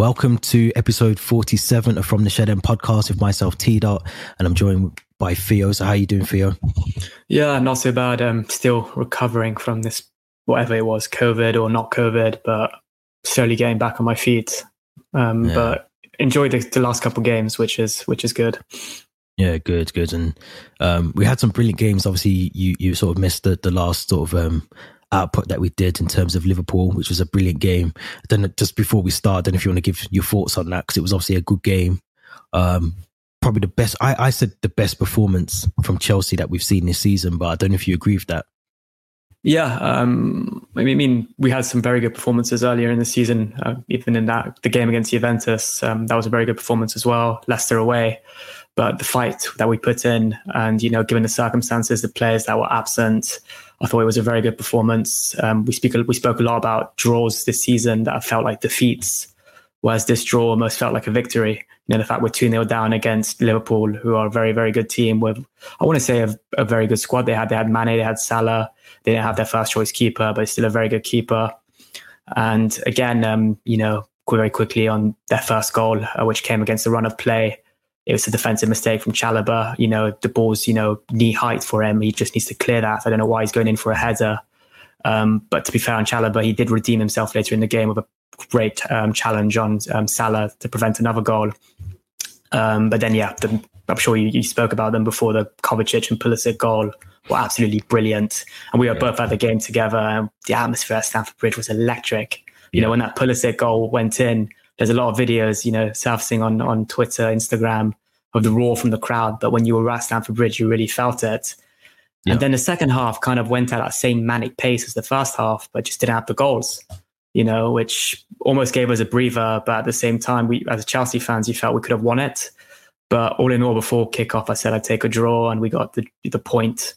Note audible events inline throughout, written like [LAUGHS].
Welcome to episode 47 of From the Shed End podcast with myself, T Dot, and I'm joined by Theo. So, how are you doing, Theo? Yeah, not so bad. I'm still recovering from this, whatever it was, COVID or not COVID, but slowly getting back on my feet. Um, yeah. But enjoyed the, the last couple games, which is which is good. Yeah, good, good. And um, we had some brilliant games. Obviously, you you sort of missed the, the last sort of um, output that we did in terms of Liverpool, which was a brilliant game. Then just before we start, then if you want to give your thoughts on that, because it was obviously a good game. Um, probably the best. I, I said the best performance from Chelsea that we've seen this season, but I don't know if you agree with that. Yeah, um, I mean, we had some very good performances earlier in the season. Uh, even in that the game against Juventus, um, that was a very good performance as well. Leicester away, but the fight that we put in, and you know, given the circumstances, the players that were absent, I thought it was a very good performance. Um, we speak we spoke a lot about draws this season that felt like defeats, whereas this draw almost felt like a victory. You know, the fact we're 2 0 down against Liverpool, who are a very, very good team with, I want to say, a, a, very good squad. They had they had Mane, they had Salah, they didn't have their first choice keeper, but still a very good keeper. And again, um, you know, very quickly on their first goal, uh, which came against the run of play it was a defensive mistake from Chalobah. You know, the ball's, you know, knee height for him. He just needs to clear that. I don't know why he's going in for a header. Um, but to be fair on Chalobah, he did redeem himself later in the game with a great um, challenge on um, Salah to prevent another goal. Um, but then, yeah, the, I'm sure you, you, spoke about them before. The Kovacic and Pulisic goal were absolutely brilliant. And we were yeah. both at the game together. And the atmosphere at Stamford Bridge was electric. You yeah. know, when that Pulisic goal went in, there's a lot of videos, you know, surfacing on, on Twitter, Instagram of the roar from the crowd. But when you were at Stamford Bridge, you really felt it. Yeah. And then the second half kind of went at that same manic pace as the first half, but just didn't have the goals, you know, which almost gave us a breather. But at the same time, we, as Chelsea fans, you felt we could have won it. But all in all, before kickoff, I said I'd take a draw, and we got the the point.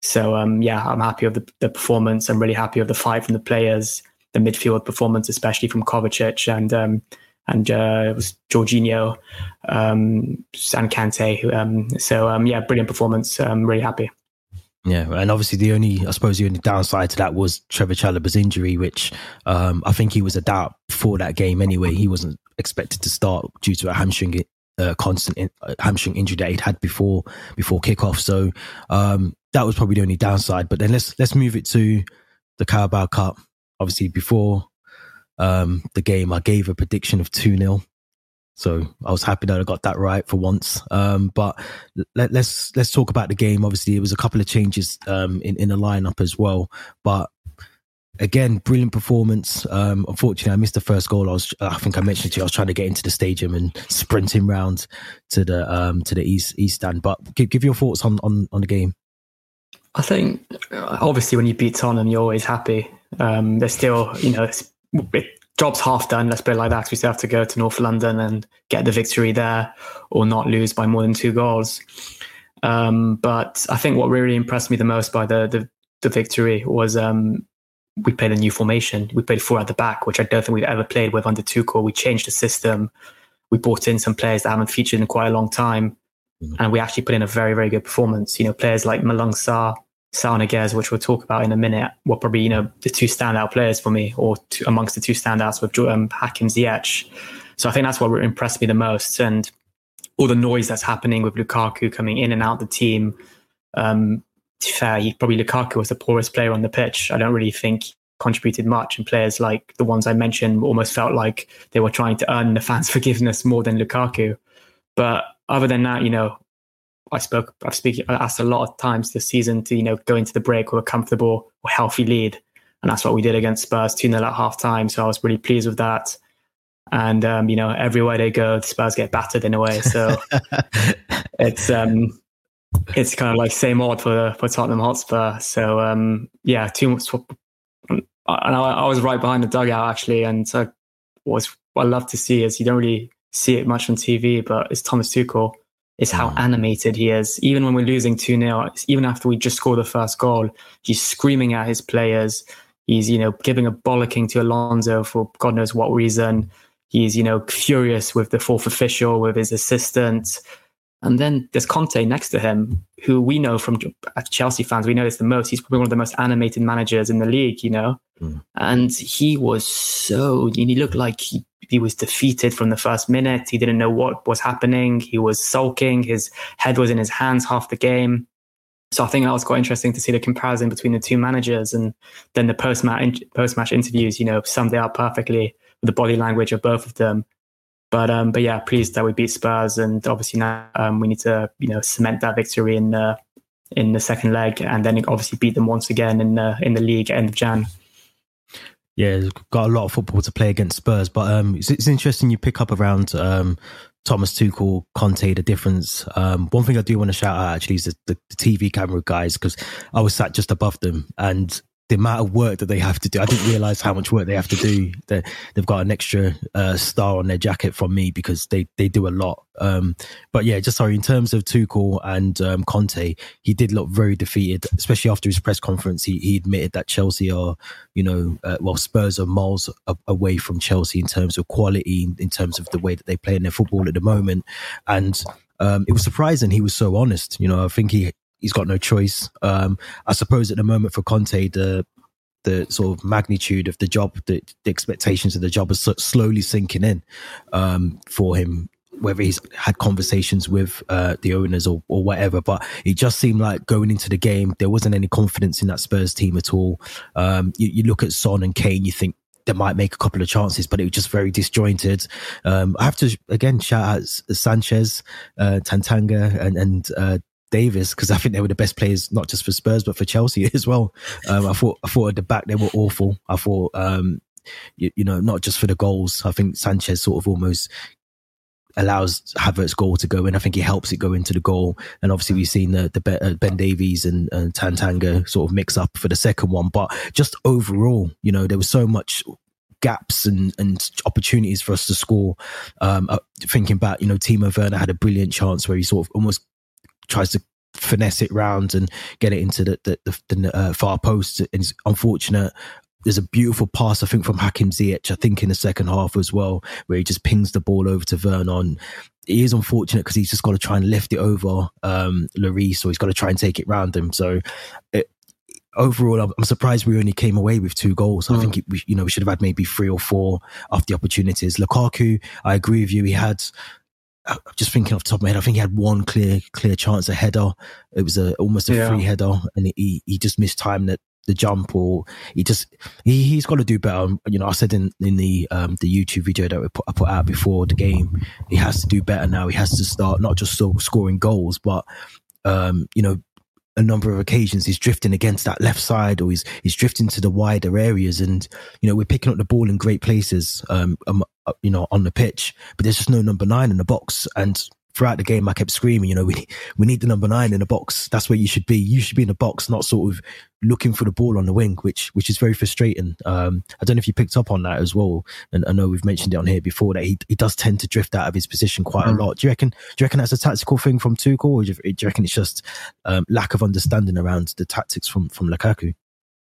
So um, yeah, I'm happy with the, the performance. I'm really happy with the fight from the players the midfield performance, especially from Kovacic and um, and uh, it was Jorginho um, and Kante. Um, so um, yeah, brilliant performance. I'm really happy. Yeah, and obviously the only, I suppose, the only downside to that was Trevor Chalobah's injury, which um, I think he was a doubt for that game anyway. He wasn't expected to start due to a hamstring, uh, constant in, uh, hamstring injury that he'd had before before kickoff. So um, that was probably the only downside. But then let's let's move it to the Carabao Cup obviously before um, the game, I gave a prediction of 2 0. So I was happy that I got that right for once. Um, but let, us let's, let's talk about the game. Obviously, it was a couple of changes um, in in the lineup as well. But again, brilliant performance. Um, unfortunately, I missed the first goal. I was, I think I mentioned to you, I was trying to get into the stadium and sprinting round to the um, to the east east stand. But give, give your thoughts on, on on the game. I think obviously when you beat Tottenham, you're always happy. Um, there's still, you know, it, job's half done. Let's put it like that. We still have to go to North London and get the victory there, or not lose by more than two goals. Um, but I think what really impressed me the most by the the, the victory was um, we played a new formation. We played four at the back, which I don't think we've ever played with under Tuchel. We changed the system. We brought in some players that haven't featured in quite a long time, mm-hmm. and we actually put in a very very good performance. You know, players like Malang Sarr, Saul Niguez, which we'll talk about in a minute, were probably you know the two standout players for me, or two, amongst the two standouts with um, Hakim Ziyech. So I think that's what impressed me the most, and all the noise that's happening with Lukaku coming in and out the team. Um, to fair, he, probably Lukaku was the poorest player on the pitch. I don't really think contributed much, and players like the ones I mentioned almost felt like they were trying to earn the fans' [LAUGHS] forgiveness more than Lukaku. But other than that, you know, I spoke, I've speak, asked a lot of times this season to, you know, go into the break with a comfortable or healthy lead. And that's what we did against Spurs 2 0 at half time. So I was really pleased with that. And, um, you know, everywhere they go, the Spurs get battered in a way. So [LAUGHS] it's, um, it's kind of like same odd for, for Tottenham Hotspur. So, um, yeah, too much. And I, I was right behind the dugout actually. And so was what I love to see is you don't really see it much on TV, but it's Thomas Tuchel is how mm. animated he is. Even when we're losing 2 0, even after we just scored the first goal, he's screaming at his players. He's, you know, giving a bollocking to Alonso for God knows what reason. He's, you know, furious with the fourth official, with his assistant. And then there's Conte next to him, who we know from Chelsea fans, we know this the most. He's probably one of the most animated managers in the league, you know? Mm. And he was so, he looked like he, he was defeated from the first minute. He didn't know what was happening. He was sulking. His head was in his hands half the game. So I think that was quite interesting to see the comparison between the two managers and then the post match post match interviews. You know, summed it up perfectly with the body language of both of them. But um, but yeah, pleased that we beat Spurs, and obviously now um, we need to you know cement that victory in the in the second leg, and then obviously beat them once again in uh, in the league end of Jan. Yeah, got a lot of football to play against Spurs, but um, it's, it's interesting you pick up around um, Thomas Tuchel, Conte, the difference. Um, one thing I do want to shout out actually is the, the, the TV camera guys because I was sat just above them and the amount of work that they have to do. I didn't realize how much work they have to do. They, they've got an extra uh, star on their jacket from me because they, they do a lot. Um, but yeah, just sorry, in terms of Tuchel and um, Conte, he did look very defeated, especially after his press conference. He, he admitted that Chelsea are, you know, uh, well, Spurs are miles away from Chelsea in terms of quality, in terms of the way that they play in their football at the moment. And um, it was surprising he was so honest. You know, I think he he's got no choice. Um, I suppose at the moment for Conte, the the sort of magnitude of the job, the, the expectations of the job is slowly sinking in um, for him. Whether he's had conversations with uh, the owners or, or whatever, but it just seemed like going into the game, there wasn't any confidence in that Spurs team at all. Um, you, you look at Son and Kane, you think they might make a couple of chances, but it was just very disjointed. Um, I have to again shout out Sanchez, uh, Tanganga, and, and uh, Davies because I think they were the best players not just for Spurs but for Chelsea [LAUGHS] as well. Um, I thought I thought at the back they were awful. I thought um, you, you, know not just for the goals. I think Sanchez sort of almost allows Havertz's goal to go in. I think he helps it go into the goal. And obviously we've seen the, the uh, Ben Davies and, Tanganga sort of mix up for the second one. But just overall, you know, there was so much gaps and, and opportunities for us to score. Um, uh, thinking back, you know, Timo Werner had a brilliant chance where he sort of almost tries to finesse it round and get it into the the, the, the uh, far post. It's unfortunate. There's a beautiful pass, I think, from Hakim Ziyech, I think in the second half as well, where he just pings the ball over to Werner. It is unfortunate because he's just got to try and lift it over um, Lloris, or he's got to try and take it round him. So it, overall, I'm, surprised we only came away with two goals. Mm. I think it, we, you know we should have had maybe three or four after the opportunities. Lukaku, I agree with you. He had I'm just thinking off the top of my head, I think he had one clear clear chance, a header. It was a almost a yeah. free header, and he he just missed time that the jump, or he just he he's got to do better. You know, I said in in the um the YouTube video that put, I put out before the game, he has to do better now. He has to start not just scoring goals, but um you know a number of occasions he's drifting against that left side or he's he's drifting to the wider areas and you know we're picking up the ball in great places um, you know on the pitch but there's just no number 9 in the box and throughout the game, I kept screaming, you know, [LAUGHS] we we need the number nine in the box. That's where you should be. You should be in the box, not sort of looking for the ball on the wing, which which is very frustrating. Um, I don't know if you picked up on that as well, and I know we've mentioned it on here before that he he does tend to drift out of his position quite mm. a lot. Do you reckon? Do you reckon that's a tactical thing from Tuchel, or do you, do you reckon it's just um, lack of understanding around the tactics from from Lukaku?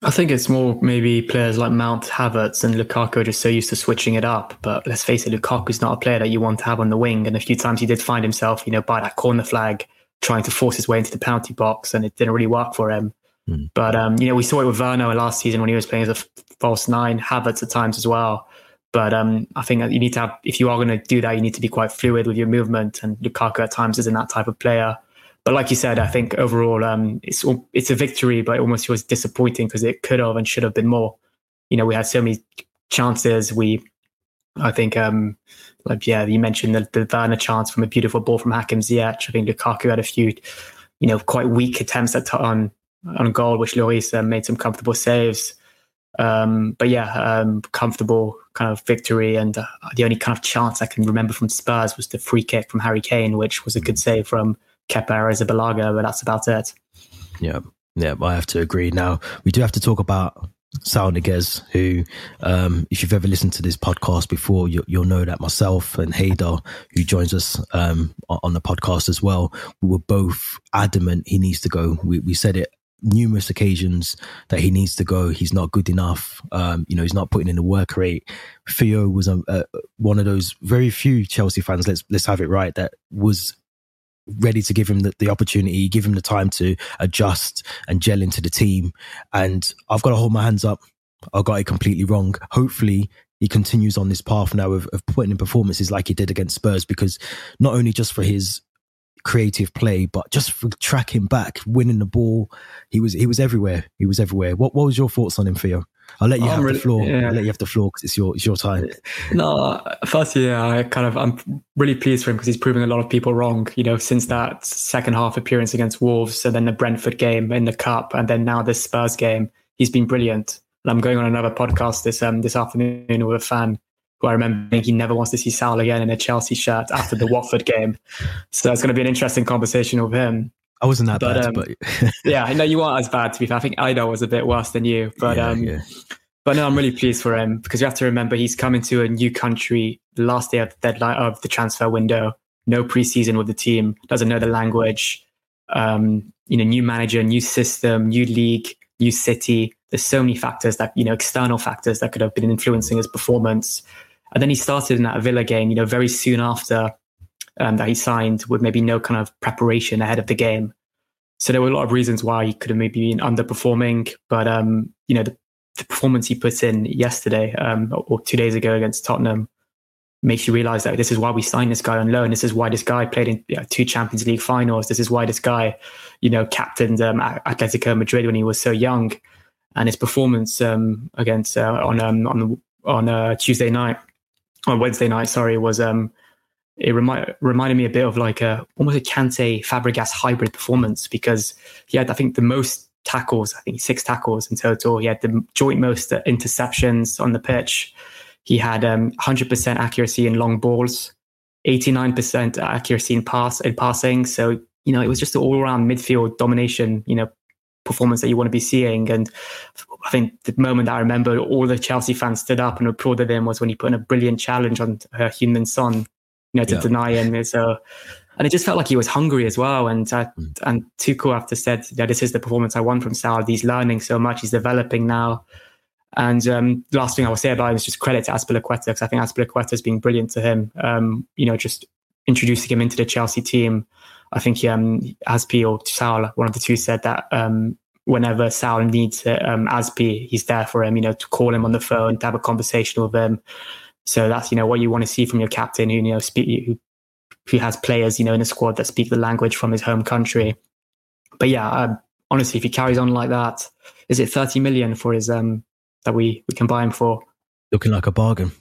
I think it's more maybe players like Mount, Havertz, and Lukaku are just so used to switching it up. But let's face it, Lukaku's not a player that you want to have on the wing. And a few times he did find himself, you know, by that corner flag, trying to force his way into the penalty box, and it didn't really work for him. Mm. But um, you know, we saw it with Werner last season when he was playing as a false nine, Havertz at times as well. But um, I think you need to have, if you are going to do that, you need to be quite fluid with your movement. And Lukaku at times isn't that type of player. But like you said, I think overall um, it's it's a victory, but it almost was disappointing because it could have and should have been more. You know, we had so many chances. We, I think, um, like yeah, you mentioned the, the Werner chance from a beautiful ball from Hakim Ziyech. I think Lukaku had a few, you know, quite weak attempts at on on goal, which Lloris uh, made some comfortable saves. Um, but yeah, um, comfortable kind of victory. And uh, the only kind of chance I can remember from Spurs was the free kick from Harry Kane, which was a good save from Kepa Arrizabalaga, but that's about it. Yeah, yeah, I have to agree. Now we do have to talk about Saul Niguez, who, um, if you've ever listened to this podcast before, you, will know that myself and Haydar, who joins us um, on the podcast as well, we were both adamant he needs to go. We, we said it numerous occasions that he needs to go. He's not good enough. Um, you know, he's not putting in the work rate. Theo was a, a, one of those very few Chelsea fans. Let's let's have it right. That was ready to give him the, the opportunity, give him the time to adjust and gel into the team. And I've got to hold my hands up. I got it completely wrong. Hopefully, he continues on this path now of, of putting in performances like he did against Spurs, because not only just for his creative play, but just for tracking back, winning the ball, he was he was everywhere. He was everywhere. What what was your thoughts on him, Theo? I'll let you have really, the floor. Yeah. I'll let you have the floor because it's your it's your time. No, first, yeah, I kind of I'm really pleased for him because he's proving a lot of people wrong. You know, since that second half appearance against Wolves, and then the Brentford game in the cup, and then now this Spurs game, he's been brilliant. And I'm going on another podcast this um this afternoon with a fan who I remember he never wants to see Saul again in a Chelsea shirt after the Watford game. So it's going to be an interesting conversation with him. I wasn't that but, bad, um, but [LAUGHS] yeah, I know you weren't as bad to be fair. I think Ido was a bit worse than you, but yeah, um, yeah. but no, I'm really pleased for him because you have to remember he's coming to a new country the last day of the deadline of the transfer window. No preseason with the team, doesn't know the language. Um, you know, new manager, new system, new league, new city. There's so many factors that you know, external factors that could have been influencing his performance. And then he started in that Villa game, you know, very soon after um, that he signed with maybe no kind of preparation ahead of the game. So there were a lot of reasons why he could have maybe been underperforming. But, um, you know, the, the, performance he put in yesterday um, or two days ago against Tottenham makes you realize that this is why we signed this guy on loan. This is why this guy played in you know, two Champions League finals. This is why this guy, you know, captained um, Atletico Madrid when he was so young. And his performance um, against uh, on um, on on uh, Tuesday night on Wednesday night, sorry, was um, it remi- reminded me a bit of like a almost a Kante Fabregas hybrid performance because he had I think the most tackles, I think six tackles in total. He had the joint most interceptions on the pitch. He had um, 100% accuracy in long balls, 89% accuracy in pass in passing. So you know it was just an all around midfield domination. You know performance that you want to be seeing. And I think the moment I remember all the Chelsea fans stood up and applauded him was when he put in a brilliant challenge on Heung-min Son, you know, to yeah. deny him. So, and it just felt like he was hungry as well. And uh, mm. and Tuchel after said, yeah, this is the performance I want from Saul. He's learning so much. He's developing now. And um, last thing I will say about him is just credit to Azpilicueta because I think Azpilicueta has been brilliant to him. Um, you know, just introducing him into the Chelsea team I think um, Aspi or Saul, one of the two, said that um, whenever Saul needs um, Aspi, he's there for him. You know, to call him on the phone, to have a conversation with him. So that's you know what you want to see from your captain, who you know speak, who who has players you know in the squad that speak the language from his home country. But yeah, um, honestly, if he carries on like that, is it thirty million for his um that we we can buy him for? Looking like a bargain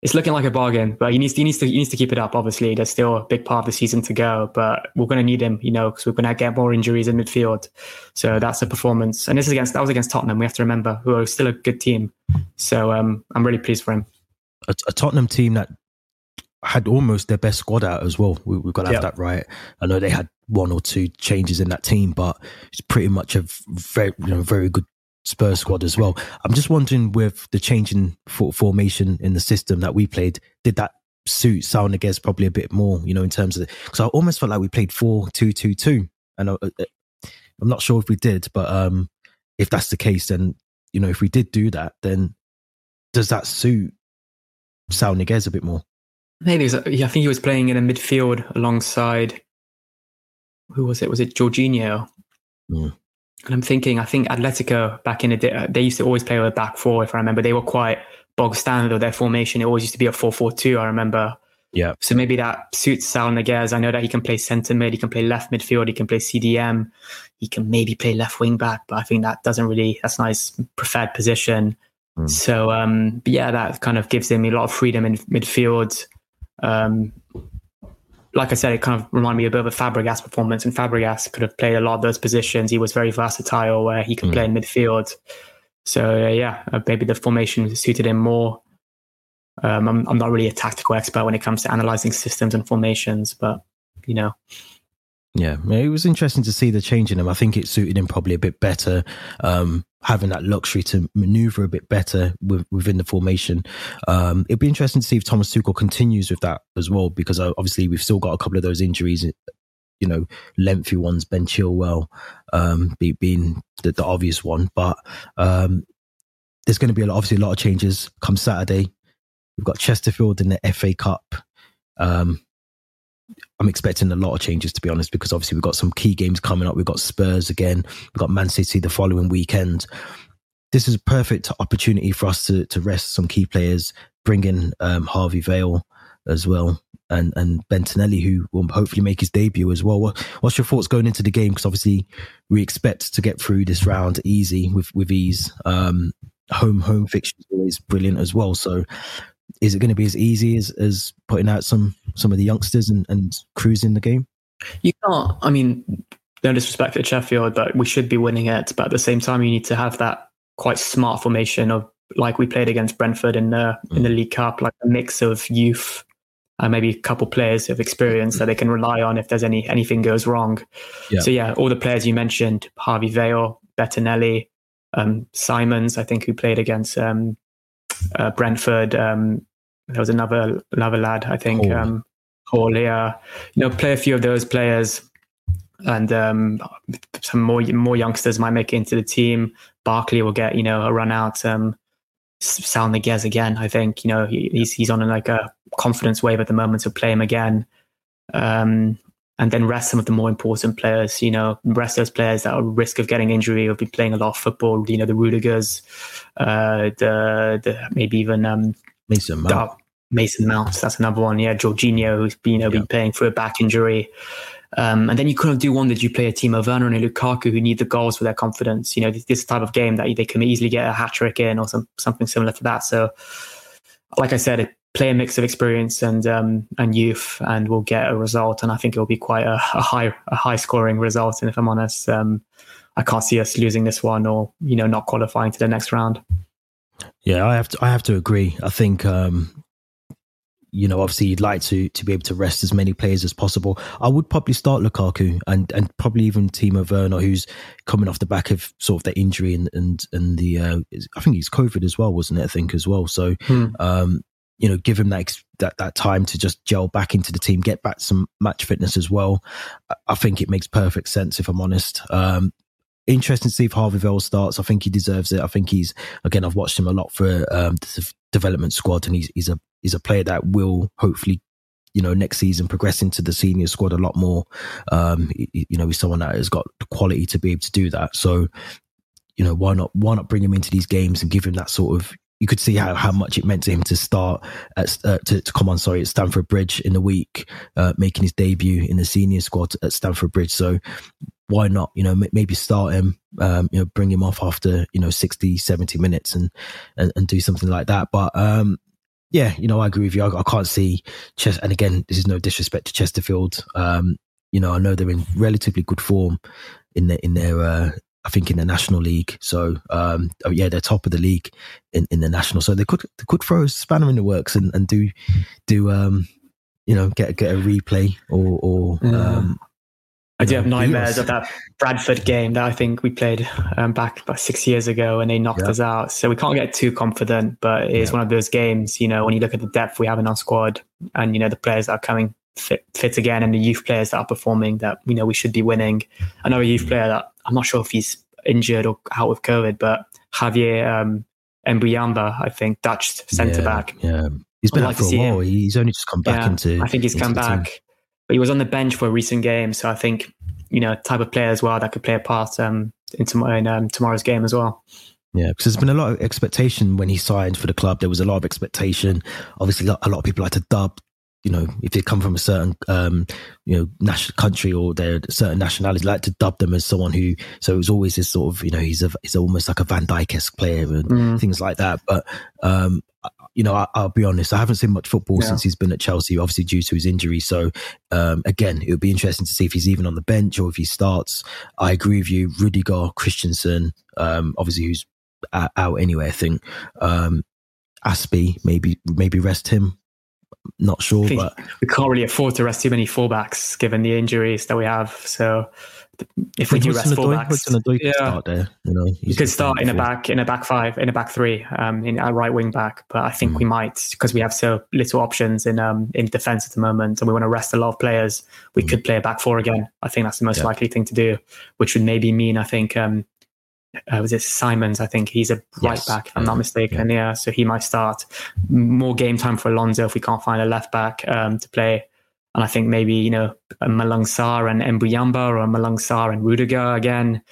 it's looking like a bargain, but he needs to, he needs to he needs to keep it up. Obviously, there's still a big part of the season to go, but we're going to need him, you know, because we're going to get more injuries in midfield. So that's a performance, and this is against that was against Tottenham. We have to remember who are still a good team. So um, I'm really pleased for him. A, a, Tottenham team that had almost their best squad out as well. We, have got to have that right. I know they had one or two changes in that team, but it's pretty much a very you know, very good Spurs squad as well. I'm just wondering with the change changing formation in the system that we played, did that suit Saul Niguez probably a bit more, you know, in terms of because I almost felt like we played four two two two, and I, uh, uh, I'm not sure if we did, but um, if that's the case, then you know, if we did do that, then does that suit Saul Niguez a bit more? Maybe I think he was playing in a midfield alongside who was it? Was it Jorginho? Mm. And I'm thinking, I think Atletico back in the day, they used to always play with a back four. If I remember, they were quite bog standard of their formation. It always used to be a 4 4 2, I remember. Yeah. So maybe that suits Saul Niguez. I know that he can play centre mid, he can play left midfield, he can play CDM, he can maybe play left wing back, but I think that doesn't really, that's nice preferred position. Mm. So, um, yeah, that kind of gives him a lot of freedom in midfield. Um, like I said, it kind of reminded me a bit of a Fabregas performance, and Fabregas could have played a lot of those positions. He was very versatile, where he could mm. play in midfield. So uh, yeah, uh, maybe the formation suited him more. Um, I'm, I'm not really a tactical expert when it comes to analyzing systems and formations, but you know, yeah, it was interesting to see the change in him. I think it suited him probably a bit better. Um, having that luxury to maneuver a bit better with, within the formation. Um, it'd be interesting to see if Thomas Tuchel continues with that as well, because uh, obviously we've still got a couple of those injuries, you know, lengthy ones, Ben Chilwell um, be, being the, the, obvious one. But um, there's going to be a lot, obviously a lot of changes come Saturday. We've got Chesterfield in the FA Cup. Um, I'm expecting a lot of changes to be honest, because obviously we've got some key games coming up. We've got Spurs again. We've got Man City the following weekend. This is a perfect opportunity for us to to rest some key players, bring in um, Harvey Vale as well, and and Bettinelli, who will hopefully make his debut as well. What, what's your thoughts going into the game? Because obviously we expect to get through this round easy with with ease. Um, home home fixture is always brilliant as well. So is it going to be as easy as, as putting out some some of the youngsters and, and cruising the game? You can't. I mean, no disrespect to Sheffield, but we should be winning it. But at the same time, you need to have that quite smart formation of like we played against Brentford in the mm. in the League Cup, like a mix of youth and maybe a couple players of experience that they can rely on if there's any anything goes wrong. Yeah. So yeah, all the players you mentioned, Harvey Vale, Bettinelli, um, Simons, I think who played against um, uh, Brentford. Um, there was another another lad, I think, Hall. Um, Hall. Yeah, you know, play a few of those players, and um, some more more youngsters might make it into the team. Barkley will get you know a run out. Um, Saul Niguez again. I think you know he, he's he's on a, like a confidence wave at the moment, so play him again. Um, and then rest some of the more important players. You know, rest those players that are at risk of getting injury or be playing a lot of football. You know, the Rudigers, uh, the the maybe even um, Mason Mount. Mason Mount. That's another one. Yeah, Jorginho, who's you know yeah. been playing for a back injury. Um, and then you couldn't do one that you play a Timo Werner and Lukaku who need the goals for their confidence. You know, this, this type of game that they can easily get a hat trick in or some, something similar to that. So, like I said, play a mix of experience and um, and youth, and we'll get a result. And I think it will be quite a, a high a high scoring result. And if I'm honest, um, I can't see us losing this one or you know not qualifying to the next round. Yeah, I have to. I have to agree. I think um, you know, obviously you'd like to to be able to rest as many players as possible. I would probably start Lukaku and and probably even Timo Werner, who's coming off the back of sort of the injury and and and the uh, I think he's COVID as well, wasn't it? I think as well. So, hmm. um, you know, give him that that that time to just gel back into the team, get back some match fitness as well. I think it makes perfect sense if I'm honest. Um, interesting to see if Harvey Vale starts. I think he deserves it. I think he's again. I've watched him a lot for um, the development squad, and he's he's a he's a player that will hopefully you know next season progress into the senior squad a lot more. Um, you know, he's someone that has got the quality to be able to do that. So you know, why not why not bring him into these games and give him that sort of you could see how, how much it meant to him to start at, uh, to, to come on sorry at Stamford Bridge in the week uh, making his debut in the senior squad at Stamford Bridge. So why not you know m- maybe start him um, you know bring him off after you know 60 70 minutes and and, and do something like that. But um, yeah you know I agree with you. I, I can't see Chest and again this is no disrespect to Chesterfield. Um, you know I know they're in relatively good form in their in their uh, I think in the National League. So um, oh yeah, they're top of the league in, in the national. So they could they could throw a spanner in the works and, and do do um, you know get get a replay or or um, I do have nightmares of that Bradford game that I think we played um, back about six years ago and they knocked yeah. us out. So we can't get too confident, but it is yeah. one of those games, you know, when you look at the depth we have in our squad and, you know, the players that are coming fit, fit again and the youth players that are performing that, you know, we should be winning. I know a youth player that I'm not sure if he's injured or out with COVID, but Javier um, Mbuyamba, I think, Dutch centre yeah, back. Yeah, he's been out for a while. Him. He's only just come back yeah, into. I think he's come back, team. but he was on the bench for a recent game, so I think you know type of player as well that could play a part um, in, tom- in um, tomorrow's game as well. Yeah, because there's been a lot of expectation when he signed for the club. There was a lot of expectation. Obviously, a lot of people like to dub you know, if they come from a certain, um, you know, national country or they're a certain nationality, like to dub them as someone who, so it was always this sort of, you know, he's a, he's almost like a Van Dijk-esque player and mm. things like that. But, um, you know, I, will be honest, I haven't seen much football yeah. since he's been at Chelsea, obviously due to his injury. So, um, again, it would be interesting to see if he's even on the bench or if he starts. I agree with you, Rudiger, Christensen, um, obviously who's out anyway, I think. Um, Azpi, maybe, maybe rest him not sure, but we can't really afford to rest too many fullbacks given the injuries that we have. So if we do rest fullbacks, yeah, start there, you know, you could start in a back in a back five in a back three, um, in a right wing back. But I think mm. we might because we have so little options in um in defense at the moment, and we want to rest a lot of players. We mm. could play a back four again. I think that's the most yeah. likely thing to do, which would maybe mean I think um uh, was it Simons? I think he's a right yes. back, if I'm not mistaken. Yeah. yeah. so he might start more game time for Alonso if we can't find a left back um, to play. And I think maybe, you know, Malang Sarr and Mbuyamba or Malang Sarr and Rudiger again.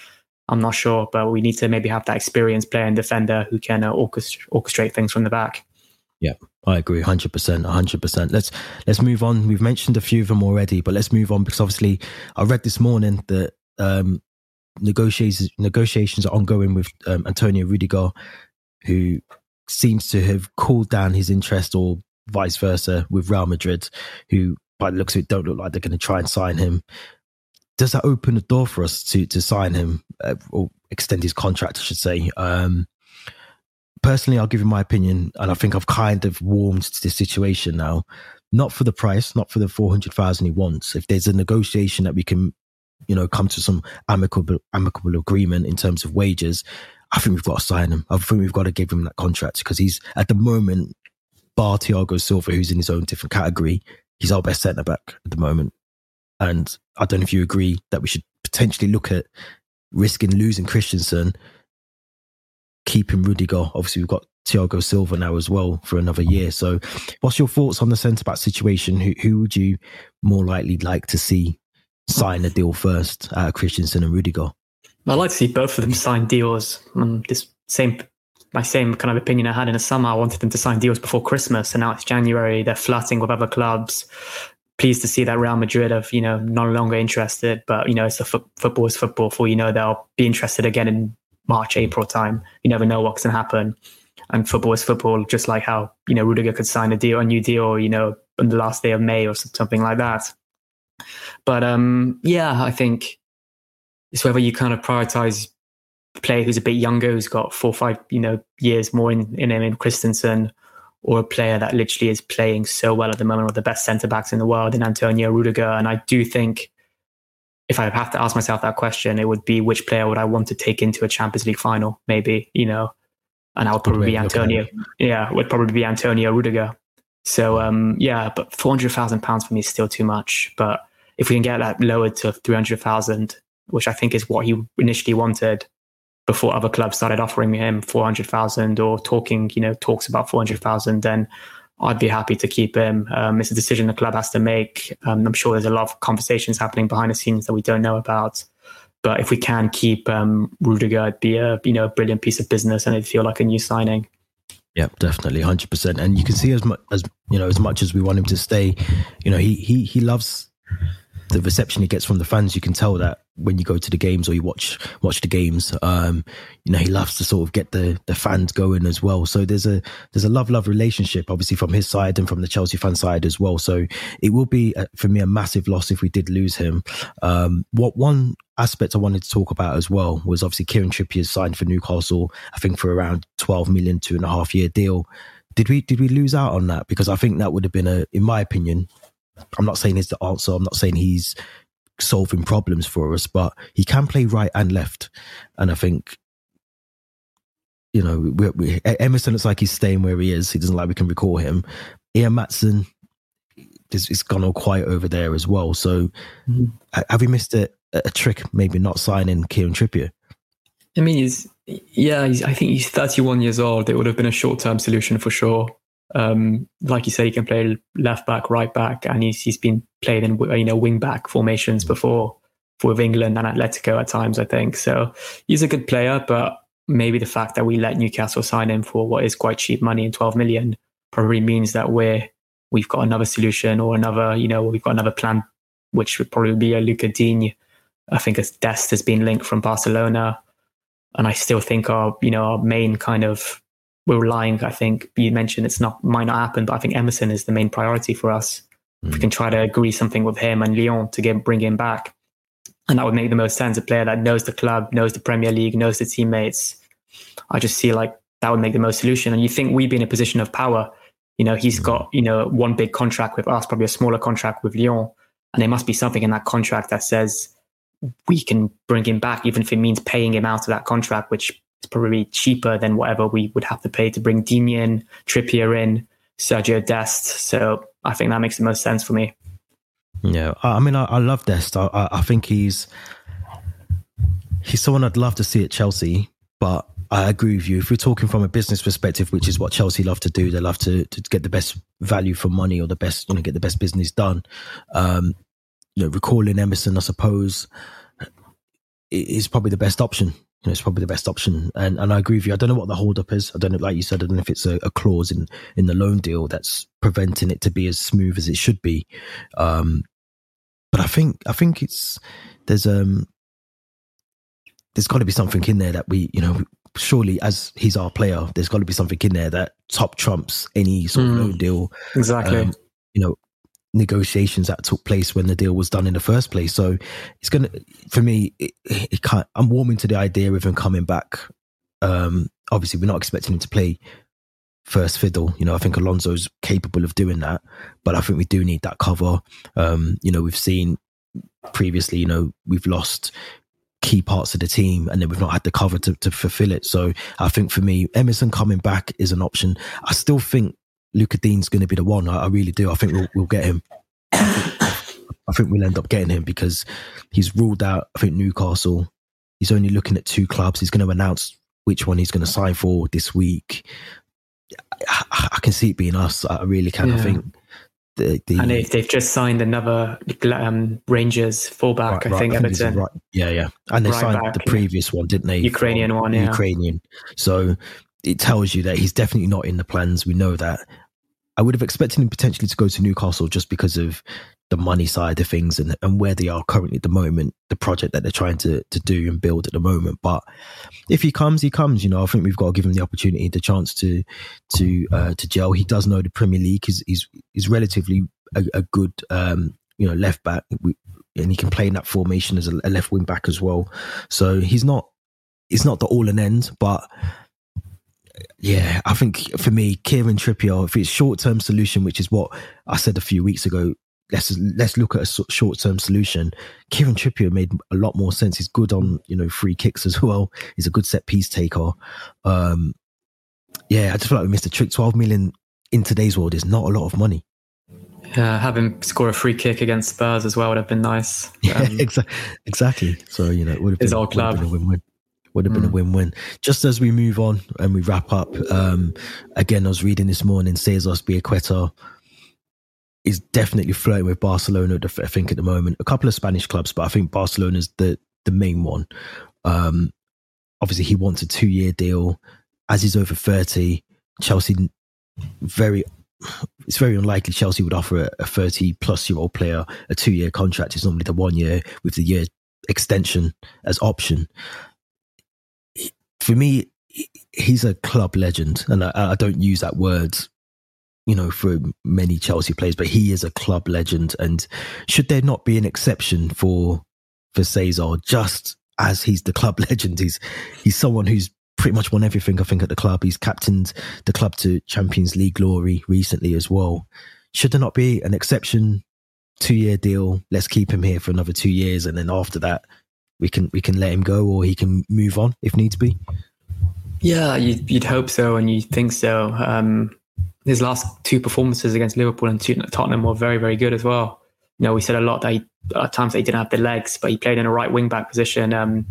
I'm not sure, but we need to maybe have that experienced player and defender who can uh, orchestrate, orchestrate things from the back. Yeah, I agree, hundred percent, hundred percent. Let's let's move on. We've mentioned a few of them already, but let's move on because obviously I read this morning that um, negotiations negotiations are ongoing with um, Antonio Rudiger, who seems to have cooled down his interest, or vice versa, with Real Madrid, who by the looks of it don't look like they're going to try and sign him. Does that open the door for us to to sign him uh, or extend his contract? I should say. Um, personally, I'll give you my opinion, and I think I've kind of warmed to this situation now. Not for the price, not for the four hundred thousand he wants. If there's a negotiation that we can, you know, come to some amicable amicable agreement in terms of wages, I think we've got to sign him. I think we've got to give him that contract because he's at the moment, bar Thiago Silva, who's in his own different category, he's our best centre back at the moment. And I don't know if you agree that we should potentially look at risking losing Christensen, keeping Rudiger. Obviously, we've got Thiago Silva now as well for another year. So, what's your thoughts on the centre back situation? Who who would you more likely like to see sign a deal first, uh, Christensen and Rudiger? I'd like to see both of them sign deals. Um, this same my same kind of opinion I had in the summer. I wanted them to sign deals before Christmas, and now it's January. They're flirting with other clubs. Pleased to see that Real Madrid have you know no longer interested, but you know it's the fo- football is football. For you know they'll be interested again in March, April time. You never know what's going to happen. And football is football, just like how you know Rudiger could sign a deal, a new deal, you know, on the last day of May or something like that. But um, yeah, I think it's whether you kind of prioritize a player who's a bit younger, who's got four or five, you know, years more in, in him in Christensen, or a player that literally is playing so well at the moment, of the best centre backs in the world in Antonio Rudiger. And I do think if I have to ask myself that question, it would be which player would I want to take into a Champions League final, maybe, you know, and I would probably be Antonio. Yeah, would probably be Antonio Rudiger. So um, yeah, but four hundred thousand pounds for me is still too much. But if we can get that lowered to three hundred thousand, which I think is what he initially wanted before other clubs started offering him 400,000 or talking, you know, talks about 400,000, then I'd be happy to keep him. Um, it's a decision the club has to make. Um, I'm sure there's a lot of conversations happening behind the scenes that we don't know about. But if we can keep um, Rudiger, it'd be a you know a brilliant piece of business, and it'd feel like a new signing. Yeah, definitely, hundred percent. And you can see as much as you know, as much as we want him to stay, you know, he he he loves the reception he gets from the fans, you can tell that when you go to the games or you watch watch the games, um, you know he loves to sort of get the the fans going as well. So there's a there's a love love relationship, obviously from his side and from the Chelsea fan side as well. So it will be uh, for me a massive loss if we did lose him. Um, what one aspect I wanted to talk about as well was obviously Kieran Trippier signed for Newcastle, I think for around twelve million two and a half year deal. Did we did we lose out on that? Because I think that would have been a, in my opinion, I'm not saying he's the answer. I'm not saying he's solving problems for us, but he can play right and left. And I think, you know, we, we, Emerson looks like he's staying where he is. He doesn't like we can recall him. Ian Maatsen, it's gone all quiet over there as well. So mm-hmm. have we missed a, a trick, maybe not signing Kieran Trippier? I mean, he's, yeah, he's, I think he's 31 years old. It would have been a short term solution for sure. Um, like you say, he can play left back, right back, and he's he's been played in you know wing back formations before for with England and Atletico at times. I think so. He's a good player, but maybe the fact that we let Newcastle sign him for what is quite cheap money in 12 million probably means that we're we've got another solution or another you know we've got another plan, which would probably be a Lucas Digne. I think as Dest has been linked from Barcelona, and I still think our you know our main kind of we're relying. I think you mentioned it's not might not happen, but I think Emerson is the main priority for us. Mm. If we hmm. can try to agree something with him and Lyon to get bring him back, and that would make the most sense. A player that knows the club, knows the Premier League, knows the teammates. I just see like that would make the most solution. And you think we'd be in a position of power. You know, he's mm. got you know one big contract with us, probably a smaller contract with Lyon, and there must be something in that contract that says we can bring him back, even if it means paying him out of that contract, which it's probably cheaper than whatever we would have to pay to bring Demian, Trippier in, Sergio Dest. So I think that makes the most sense for me. Yeah, I mean, I, I love Dest. I, I think he's he's someone I'd love to see at Chelsea, but I agree with you. If we're talking from a business perspective, which is what Chelsea love to do, they love to to get the best value for money or the best, you know, get the best business done. Um, you know, recalling Emerson, I suppose, is probably the best option. You know, it's probably the best option. And and I agree with you. I don't know what the holdup is. I don't know, like you said, I don't know if it's a, a clause in in the loan deal that's preventing it to be as smooth as it should be. Um, but I think I think it's there's um there's got to be something in there that we you know surely as he's our player there's got to be something in there that top trumps any sort of mm, loan deal exactly um, you know negotiations that took place when the deal was done in the first place so it's gonna for me it, it can't i'm warming to the idea of him coming back um obviously we're not expecting him to play first fiddle. You know, I think Alonso's capable of doing that, but I think we do need that cover. Um, you know, we've seen previously, you know, we've lost key parts of the team and then we've not had the cover to, to fulfill it. So I think for me, Emerson coming back is an option. I still think Lucas Digne's going to be the one. I, I really do. I think we'll, we'll get him. I think we'll end up getting him because he's ruled out, I think, Newcastle. He's only looking at two clubs. He's going to announce which one he's going to sign for this week. I, I can see it being us. I really can. Yeah. I think the, the and if they've just signed another um, Rangers fullback. Right, I think right, Everton. right. Yeah, yeah, and they right signed back, the previous yeah. one, didn't they? Ukrainian one, yeah. Ukrainian. So it tells you that he's definitely not in the plans. We know that. I would have expected him potentially to go to Newcastle just because of the money side of things and, and where they are currently at the moment, the project that they're trying to, to do and build at the moment. But if he comes, he comes. You know, I think we've got to give him the opportunity, the chance to to uh, to gel. He does know the Premier League. He's he's, he's relatively a, a good um, you know left back, and he can play in that formation as a, a left wing back as well. So he's not he's not the all and end, but yeah, I think for me, Kieran Trippier, if it's short term solution, which is what I said a few weeks ago, let's let's look at a short term solution. Kieran Trippier made a lot more sense. He's good on you know free kicks as [LAUGHS] well. He's a good set piece taker. Um, yeah, I just feel like we missed a trick. Twelve million in today's world is not a lot of money. Yeah, having score a free kick against Spurs as well would have been nice. [LAUGHS] Um, yeah, exactly. So you know, it would have been, old club. Been a win-win would have been mm. a win-win. Just as we move on and we wrap up, um, again, I was reading this morning, Cesar Azpilicueta is definitely flirting with Barcelona. I think at the moment, a couple of Spanish clubs, but I think Barcelona's the the main one. Um, obviously, he wants a two year deal. As he's over thirty, Chelsea very. It's very unlikely Chelsea would offer a, a thirty plus year old player a two year contract. It's normally the one year with the year extension as option. For me, he's a club legend, and I, I don't use that word you know, for many Chelsea players, but he is a club legend. And should there not be an exception for for Cesar, just as he's the club [LAUGHS] legend, he's he's someone who's pretty much won everything. I think at the club, he's captained the club to Champions League glory recently as well. Should there not be an exception? Two year deal. Let's keep him here for another two years, and then after that, we can we can let him go, or he can move on if needs be. Yeah, you'd, you'd hope so, and you think so. Um, his last two performances against Liverpool and Tottenham were very, very good as well. You know, we said a lot that he, at times that he didn't have the legs, but he played in a right wing back position. Um,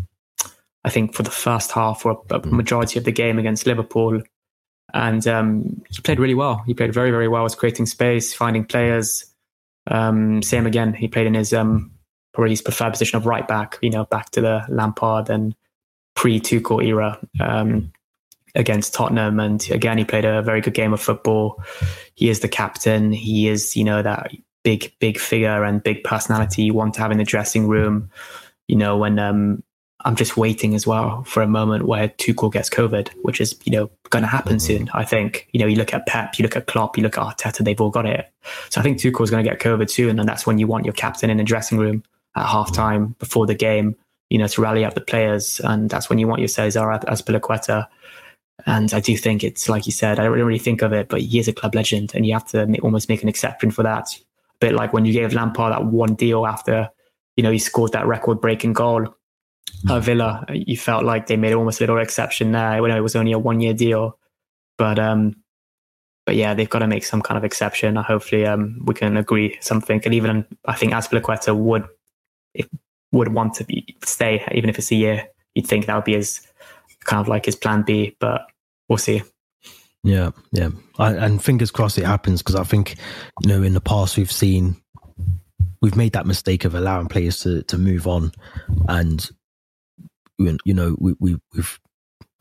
I think for the first half or a majority of the game against Liverpool, and um, he played really well. He played very, very well. Was creating space, finding players. Um, same again. He played in his um, probably his preferred position of right back. You know, back to the Lampard and pre Tuchel era. Um, against Tottenham. And again, he played a very good game of football. He is the captain. He is, you know, that big, big figure and big personality you want to have in the dressing room. You know, when um, I'm just waiting as well for a moment where Tuchel gets COVID, which is, you know, going to happen mm-hmm. soon. I think, you know, you look at Pep, you look at Klopp, you look at Arteta, they've all got it. So I think Tuchel is going to get COVID soon. And then that's when you want your captain in the dressing room at halftime before the game, you know, to rally up the players. And that's when you want your Cesar Azpilicueta and I do think it's like you said, I don't really think of it, but he is a club legend, and you have to make, almost make an exception for that. A bit like when you gave Lampard that one deal after, you know, he scored that record-breaking goal at Villa. You felt like they made almost a little exception there when it was only a one-year deal. But um, but yeah, they've got to make some kind of exception. Hopefully, um, we can agree something. And even I think Azpilicueta would would want to be, stay, even if it's a year. You'd think that would be his kind of like his plan B, but we'll see. Yeah, yeah, I, and fingers crossed it happens because I think you know in the past we've seen we've made that mistake of allowing players to to move on, and you know we, we we've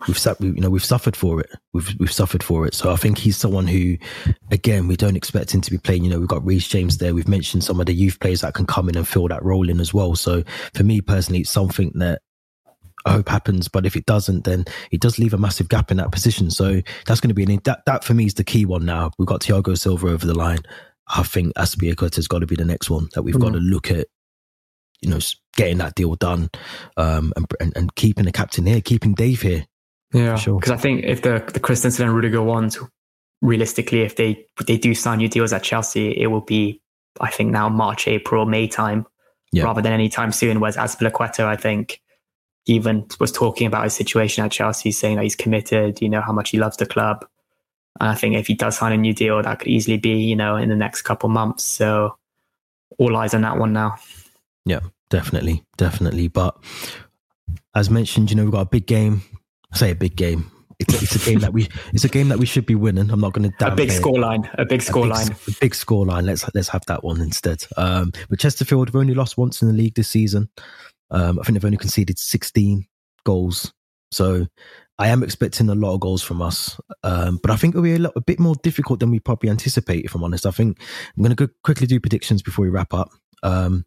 we've you know we've suffered for it. We've we've suffered for it. So I think he's someone who, again, we don't expect him to be playing. You know, we've got Reece James there. We've mentioned some of the youth players that can come in and fill that role in as well. So for me personally, it's something that I hope happens. But if it doesn't, then it does leave a massive gap in that position. So that's going to be an that that for me is the key one now. We've got Thiago Silva over the line. I think Azpilicueta has got to be the next one that we've mm-hmm. got to look at. You know, getting that deal done, um, and, and, and keeping the captain here, keeping Dave here. Yeah, because sure. I think if the the Christensen and Rudiger ones, realistically, if they they do sign new deals at Chelsea, it will be I think now March, April, May time, yeah. rather than any time soon. Whereas Azpilicueta, I think even was talking about his situation at Chelsea, saying that he's committed, you know, how much he loves the club. And I think if he does sign a new deal, that could easily be, you know, in the next couple months. So all eyes on that one now. Yeah, definitely, definitely. But as mentioned, you know, we've got a big game. I say a big game. It's a, it's a game that we it's a game that we should be winning. I'm not going to a big scoreline, a big scoreline, a big, big scoreline. Let's let's have that one instead. Um, but Chesterfield have only lost once in the league this season. Um, I think they've only conceded 16 goals. So I am expecting a lot of goals from us. Um, but I think it'll be a, lot, a bit more difficult than we probably anticipate, if I'm honest. I think I'm going to go quickly do predictions before we wrap up. Um,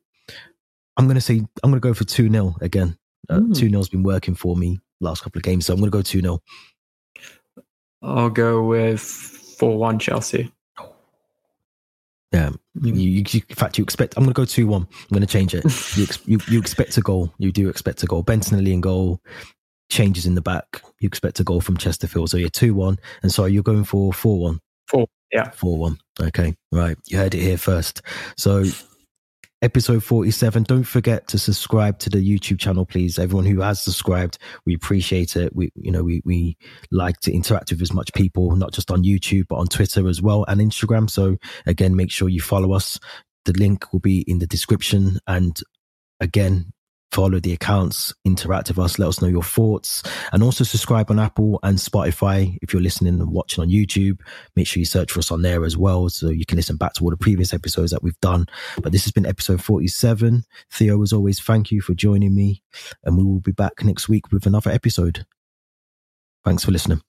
I'm going to say, I'm going to go for 2 0 again. Uh, mm. 2 0 has been working for me last couple of games. So I'm going to go 2 0. I'll go with 4 1 Chelsea. Yeah, hmm. you, you, in fact, you expect. I'm going to go two one. I'm going to change it. [LAUGHS] you, you, you expect a goal. You do expect a goal. Bettinelli in goal. Changes in the back. You expect a goal from Chesterfield. So you're two one. And sorry, you're going for four one. Four. Yeah. Four one. Okay. Right. You heard it here first. So episode 47 don't forget to subscribe to the youtube channel please. Everyone who has subscribed we appreciate it. We you know we we like to interact with as much people not just on youtube but on twitter as well and instagram. So again make sure you follow us. The link will be in the description. And again follow the accounts, interact with us, let us know your thoughts, and also subscribe on Apple and Spotify. If you're listening and watching on YouTube, make sure you search for us on there as well so you can listen back to all the previous episodes that we've done. But this has been episode 47. Theo, as always, thank you for joining me, and we will be back next week with another episode. Thanks for listening.